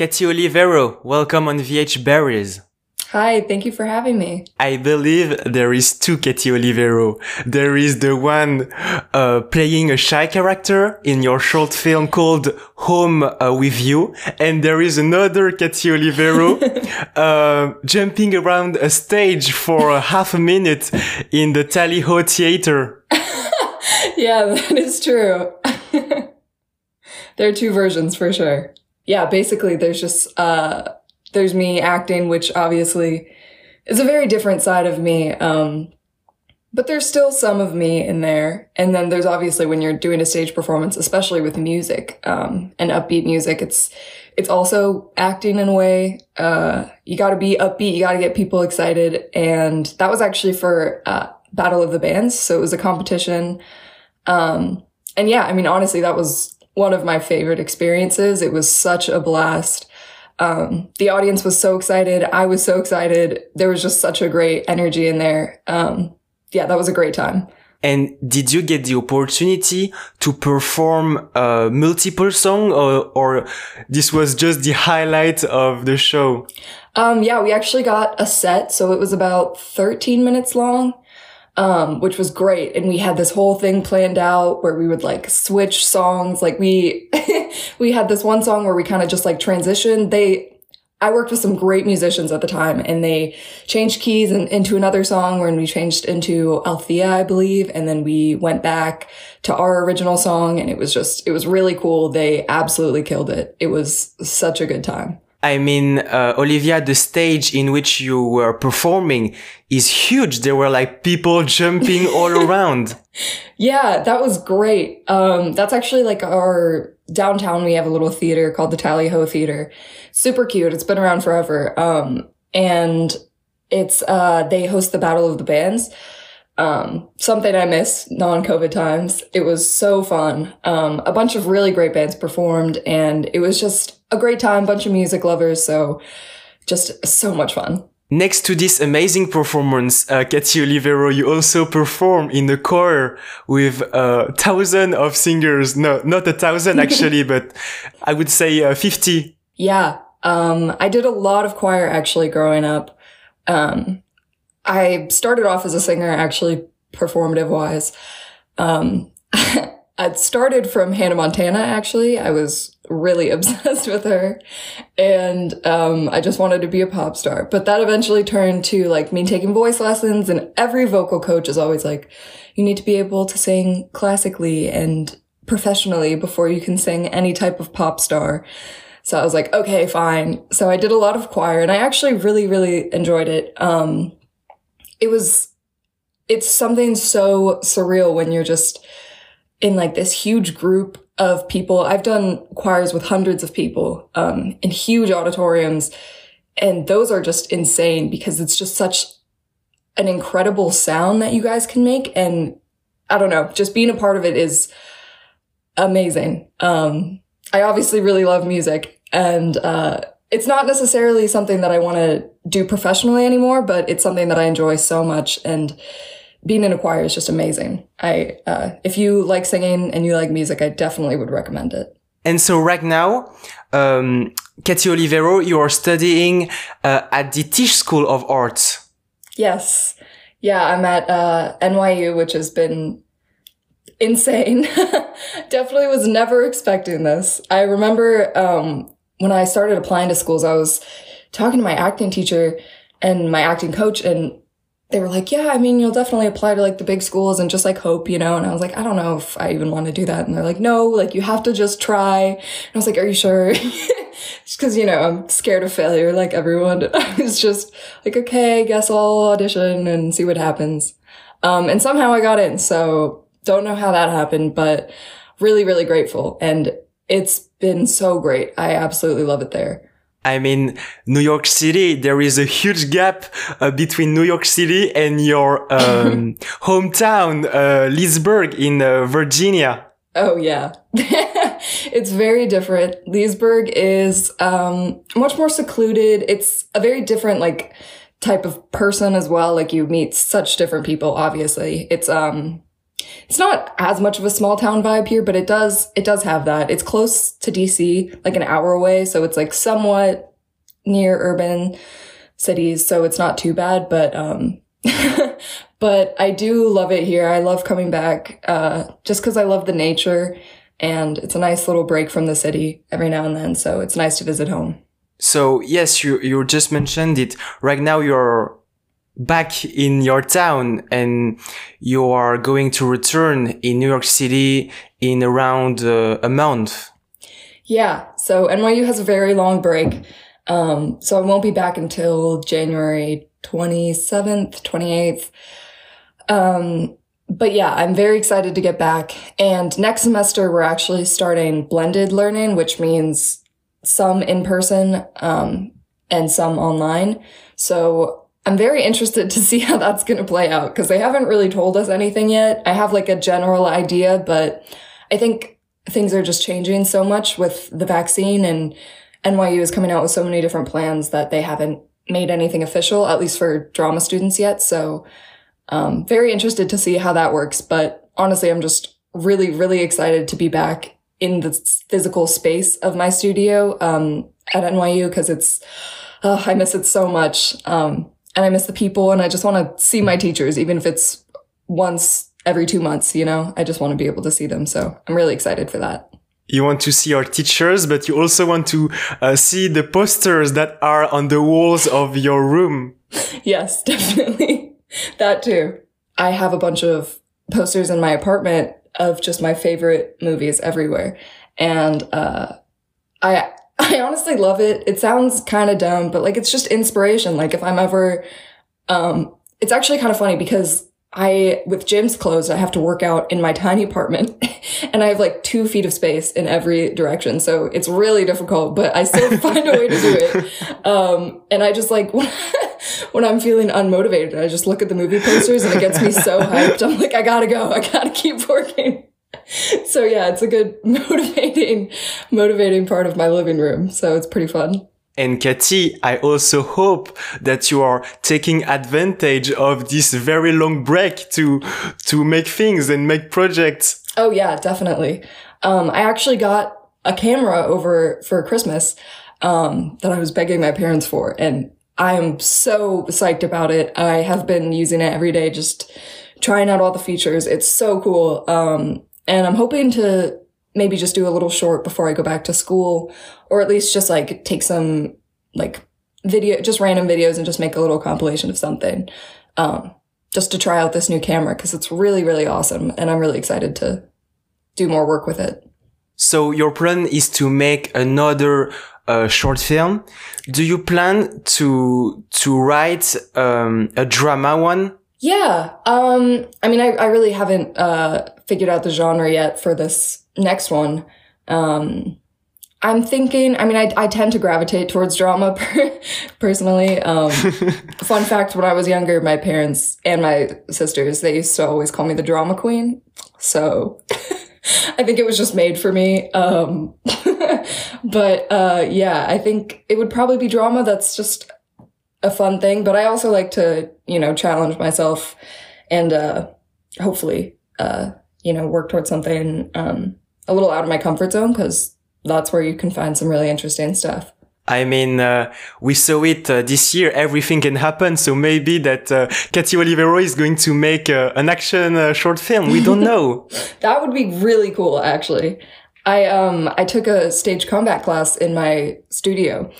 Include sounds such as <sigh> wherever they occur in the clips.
Katie Olivero, welcome on VH Berries. Hi, thank you for having me. I believe there is two Katie Olivero. There is the one uh, playing a shy character in your short film called Home uh, with You, and there is another Katie Olivero <laughs> uh, jumping around a stage for a half a minute in the Tally Ho Theater. <laughs> yeah, that is true. <laughs> there are two versions for sure. Yeah, basically, there's just uh, there's me acting, which obviously is a very different side of me. Um, but there's still some of me in there. And then there's obviously when you're doing a stage performance, especially with music, um, and upbeat music, it's, it's also acting in a way. Uh, you gotta be upbeat. You gotta get people excited. And that was actually for, uh, Battle of the Bands. So it was a competition. Um, and yeah, I mean, honestly, that was one of my favorite experiences. It was such a blast. Um, the audience was so excited. I was so excited. There was just such a great energy in there. Um, yeah, that was a great time. And did you get the opportunity to perform uh, multiple songs or, or this was just the highlight of the show? Um, yeah, we actually got a set. So it was about 13 minutes long um, which was great. And we had this whole thing planned out where we would like switch songs. Like we, <laughs> we had this one song where we kind of just like transitioned. They, I worked with some great musicians at the time and they changed keys and into another song when we changed into Althea, I believe. And then we went back to our original song and it was just, it was really cool. They absolutely killed it. It was such a good time. I mean, uh, Olivia, the stage in which you were performing is huge. There were like people <laughs> jumping all <laughs> around. Yeah, that was great. Um, that's actually like our downtown. We have a little theater called the Tally Ho Theater. Super cute. It's been around forever. Um, and it's, uh, they host the Battle of the Bands. Um, something I miss non-COVID times. It was so fun. Um, a bunch of really great bands performed and it was just a great time, bunch of music lovers. So just so much fun. Next to this amazing performance, uh, Katie Olivero, you also perform in the choir with a uh, thousand of singers. No, not a thousand <laughs> actually, but I would say uh, 50. Yeah. Um, I did a lot of choir actually growing up. Um, I started off as a singer actually performative wise. Um, <laughs> I started from Hannah Montana, actually. I was really <laughs> obsessed with her. And um, I just wanted to be a pop star. But that eventually turned to like me taking voice lessons. And every vocal coach is always like, you need to be able to sing classically and professionally before you can sing any type of pop star. So I was like, okay, fine. So I did a lot of choir and I actually really, really enjoyed it. Um, it was, it's something so surreal when you're just, in like this huge group of people. I've done choirs with hundreds of people um, in huge auditoriums, and those are just insane because it's just such an incredible sound that you guys can make. And I don't know, just being a part of it is amazing. Um, I obviously really love music, and uh, it's not necessarily something that I want to do professionally anymore, but it's something that I enjoy so much and being in a choir is just amazing. I, uh, if you like singing and you like music, I definitely would recommend it. And so right now, um, Katie Olivero, you are studying uh, at the Tisch School of Arts. Yes. Yeah, I'm at uh, NYU, which has been insane. <laughs> Definitely was never expecting this. I remember um, when I started applying to schools, I was talking to my acting teacher and my acting coach, and they were like, yeah, I mean, you'll definitely apply to like the big schools and just like hope, you know? And I was like, I don't know if I even want to do that. And they're like, no, like you have to just try. And I was like, are you sure? <laughs> cause, you know, I'm scared of failure like everyone. <laughs> I was just like, okay, guess I'll audition and see what happens. Um, and somehow I got in. So don't know how that happened, but really, really grateful. And it's been so great. I absolutely love it there. I mean, New York City, there is a huge gap uh, between New York City and your um, <laughs> hometown, uh, Leesburg in uh, Virginia. Oh, yeah. <laughs> it's very different. Leesburg is um, much more secluded. It's a very different, like, type of person as well. Like, you meet such different people, obviously. It's, um, it's not as much of a small town vibe here, but it does it does have that. It's close to DC, like an hour away, so it's like somewhat near urban cities, so it's not too bad, but um <laughs> but I do love it here. I love coming back uh just cuz I love the nature and it's a nice little break from the city every now and then, so it's nice to visit home. So yes, you you just mentioned it. Right now you're back in your town and you are going to return in New York City in around uh, a month. Yeah. So NYU has a very long break. Um, so I won't be back until January 27th, 28th. Um, but yeah, I'm very excited to get back. And next semester, we're actually starting blended learning, which means some in person, um, and some online. So I'm very interested to see how that's going to play out because they haven't really told us anything yet. I have like a general idea, but I think things are just changing so much with the vaccine and NYU is coming out with so many different plans that they haven't made anything official, at least for drama students yet. So, um, very interested to see how that works. But honestly, I'm just really, really excited to be back in the physical space of my studio, um, at NYU because it's, oh, I miss it so much. Um, and I miss the people and I just want to see my teachers, even if it's once every two months, you know, I just want to be able to see them. So I'm really excited for that. You want to see your teachers, but you also want to uh, see the posters that are on the walls of your room. yes, <laughs> definitely. that too. I have a bunch of posters in my apartment of just my favorite movies everywhere. And, uh, I, I honestly love it. It sounds kind of dumb, but like it's just inspiration. Like if I'm ever, um, it's actually kind of funny because I, with gyms closed, I have to work out in my <laughs> tiny apartment and I have like two feet of space in every direction. So it's really difficult, but I still <laughs> find a way to do it. Um, and I just like, <laughs> when I'm feeling unmotivated, I just look at the movie posters and it gets me so hyped. I'm like, I gotta go. I gotta keep working. So yeah, it's a good <laughs> motivating, motivating part of my living room. So it's pretty fun. And Katie, I also hope that you are taking advantage of this very long break to, to make things and make projects. Oh yeah, definitely. Um, I actually got a camera over for Christmas, um, that I was begging my parents for. And I am so psyched about it. I have been using it every day, just trying out all the features. It's so cool. Um, and I'm hoping to maybe just do a little short before I go back to school, or at least just like take some like video, just random videos and just make a little compilation of something. Um, just to try out this new camera because it's really, really awesome. And I'm really excited to do more work with it. So your plan is to make another uh, short film. Do you plan to to write um, a drama one? Yeah. Um, I mean, I, I really haven't, uh, figured out the genre yet for this next one. Um, I'm thinking, I mean, I, I tend to gravitate towards drama <laughs> personally. Um, <laughs> fun fact, when I was younger, my parents and my sisters, they used to always call me the drama queen. So <laughs> I think it was just made for me. Um, but, uh, yeah, I think it would probably be drama that's just a fun thing, but I also like to, you know, challenge myself and, uh, hopefully, uh, you know, work towards something, um, a little out of my comfort zone because that's where you can find some really interesting stuff. I mean, uh, we saw it uh, this year. Everything can happen. So maybe that uh, Katie Olivero is going to make uh, an action uh, short film. We don't know. <laughs> <laughs> that would be really cool, actually. I um I took a stage combat class in my studio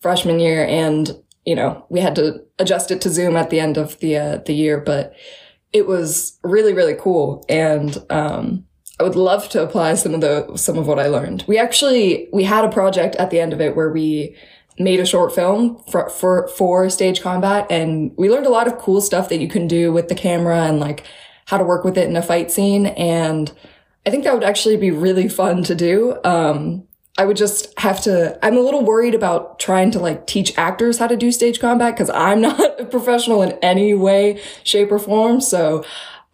freshman year, and you know, we had to adjust it to Zoom at the end of the, uh, the year, but it was really, really cool. And, um, I would love to apply some of the, some of what I learned. We actually, we had a project at the end of it where we made a short film for, for, for stage combat and we learned a lot of cool stuff that you can do with the camera and like how to work with it in a fight scene. And I think that would actually be really fun to do. Um, I would just have to, I'm a little worried about trying to like teach actors how to do stage combat because I'm <laughs> not a professional in any way, shape or form. So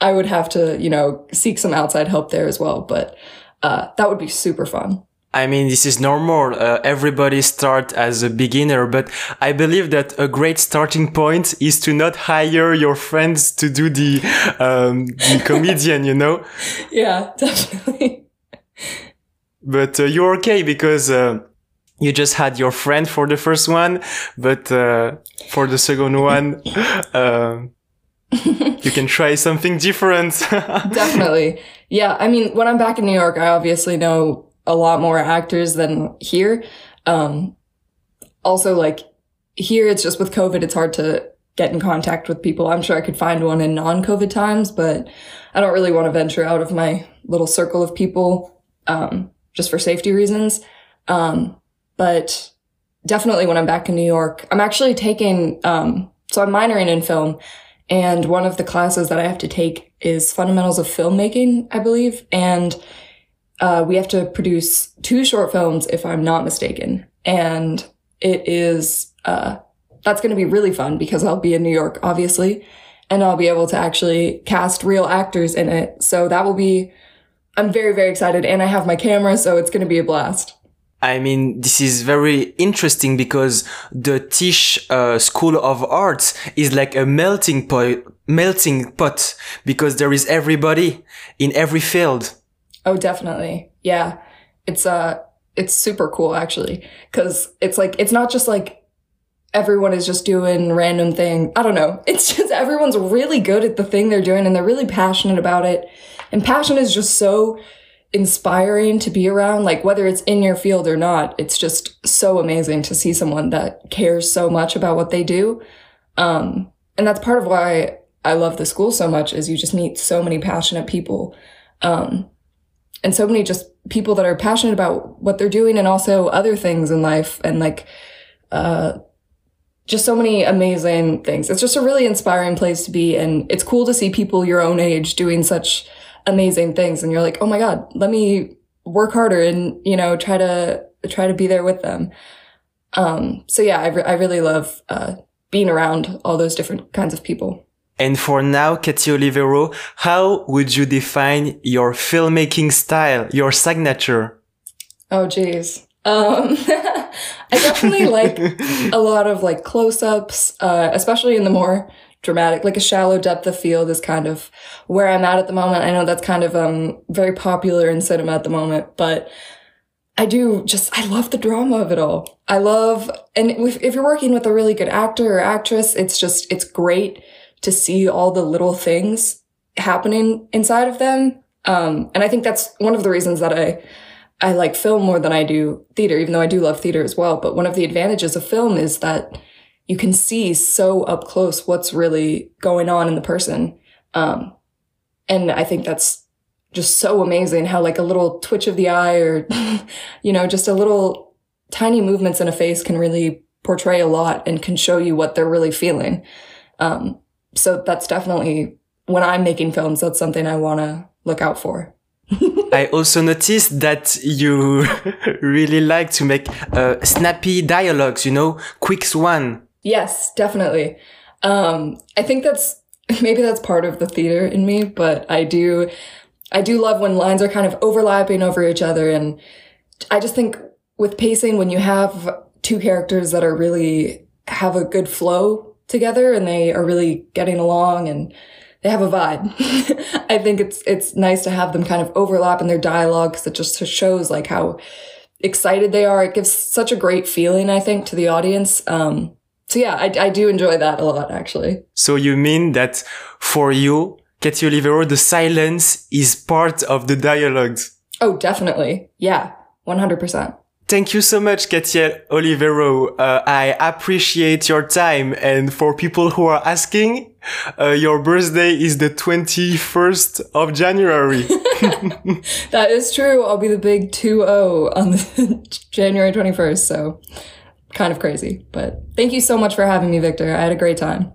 I would have to, you know, seek some outside help there as well. But, uh, that would be super fun. I mean, this is normal. Uh, everybody start as a beginner, but I believe that a great starting point is to not hire your friends to do the, um, the <laughs> comedian, you know? Yeah, definitely. But uh, you're okay because, uh, you just had your friend for the first one, but, uh, for the second one, uh, you can try something different. <laughs> definitely. Yeah. I mean, when I'm back in New York, I obviously know a lot more actors than here. Um, also like here, it's just with COVID, it's hard to get in contact with people. I'm sure I could find one in non-COVID times, but I don't really want to venture out of my little circle of people, um, just for safety reasons. Um, but definitely when I'm back in New York, I'm actually taking, um, so I'm minoring in film and one of the classes that I have to take is fundamentals of filmmaking, I believe. And uh, we have to produce two short films, if I'm not mistaken. And it is, uh, that's going to be really fun because I'll be in New York, obviously, and I'll be able to actually cast real actors in it. So that will be, I'm very, very excited. And I have my camera, so it's going to be a blast. I mean, this is very interesting because the Tisch uh, School of Arts is like a melting pot, melting pot because there is everybody in every field. Oh, definitely. Yeah. It's, uh, it's super cool actually. Cause it's like, it's not just like everyone is just doing random thing. I don't know. It's just everyone's really good at the thing they're doing and they're really passionate about it. And passion is just so inspiring to be around. Like whether it's in your field or not, it's just so amazing to see someone that cares so much about what they do. Um, and that's part of why I love the school so much is you just meet so many passionate people. Um, and so many just people that are passionate about what they're doing and also other things in life and like uh, just so many amazing things. It's just a really inspiring place to be and it's cool to see people your own age doing such amazing things and you're like, "Oh my god, let me work harder and, you know, try to try to be there with them." Um, so yeah, I, re- I really love uh, being around all those different kinds of people. And for now, Katie Olivero, how would you define your filmmaking style, your signature? Oh, geez. Um, <laughs> I definitely like <laughs> a lot of like close-ups, uh, especially in the more dramatic, like a shallow depth of field is kind of where I'm at at the moment. I know that's kind of, um, very popular in cinema at the moment, but I do just, I love the drama of it all. I love, and if, if you're working with a really good actor or actress, it's just, it's great to see all the little things happening inside of them. Um, and I think that's one of the reasons that I, I like film more than I do theater, even though I do love theater as well. But one of the advantages of film is that you can see so up close what's really going on in the person. Um, and I think that's just so amazing how like a little twitch of the eye or, <laughs> you know, just a little tiny movements in a face can really portray a lot and can show you what they're really feeling. Um, so that's definitely when I'm making films, that's something I want to look out for. <laughs> I also noticed that you <laughs> really like to make uh, snappy dialogues, you know, quick one. Yes, definitely. Um, I think that's <laughs> maybe that's part of the theater in me, but I do, I do love when lines are kind of overlapping over each other. And I just think with pacing, when you have two characters that are really have a good flow together and they are really getting along and they have a vibe. <laughs> I think it's it's nice to have them kind of overlap in their dialogue because it just shows like how excited they are. It gives such a great feeling, I think, to the audience. Um, so yeah, I, I do enjoy that a lot, actually. So you mean that for you, Katie Olivero, the silence is part of the dialogues? Oh, definitely. Yeah, 100%. Thank you so much, Katia Olivero. Uh, I appreciate your time. And for people who are asking, uh, your birthday is the 21st of January. <laughs> that is true. I'll be the big 2-0 on the <laughs> January 21st. So kind of crazy, but thank you so much for having me, Victor. I had a great time.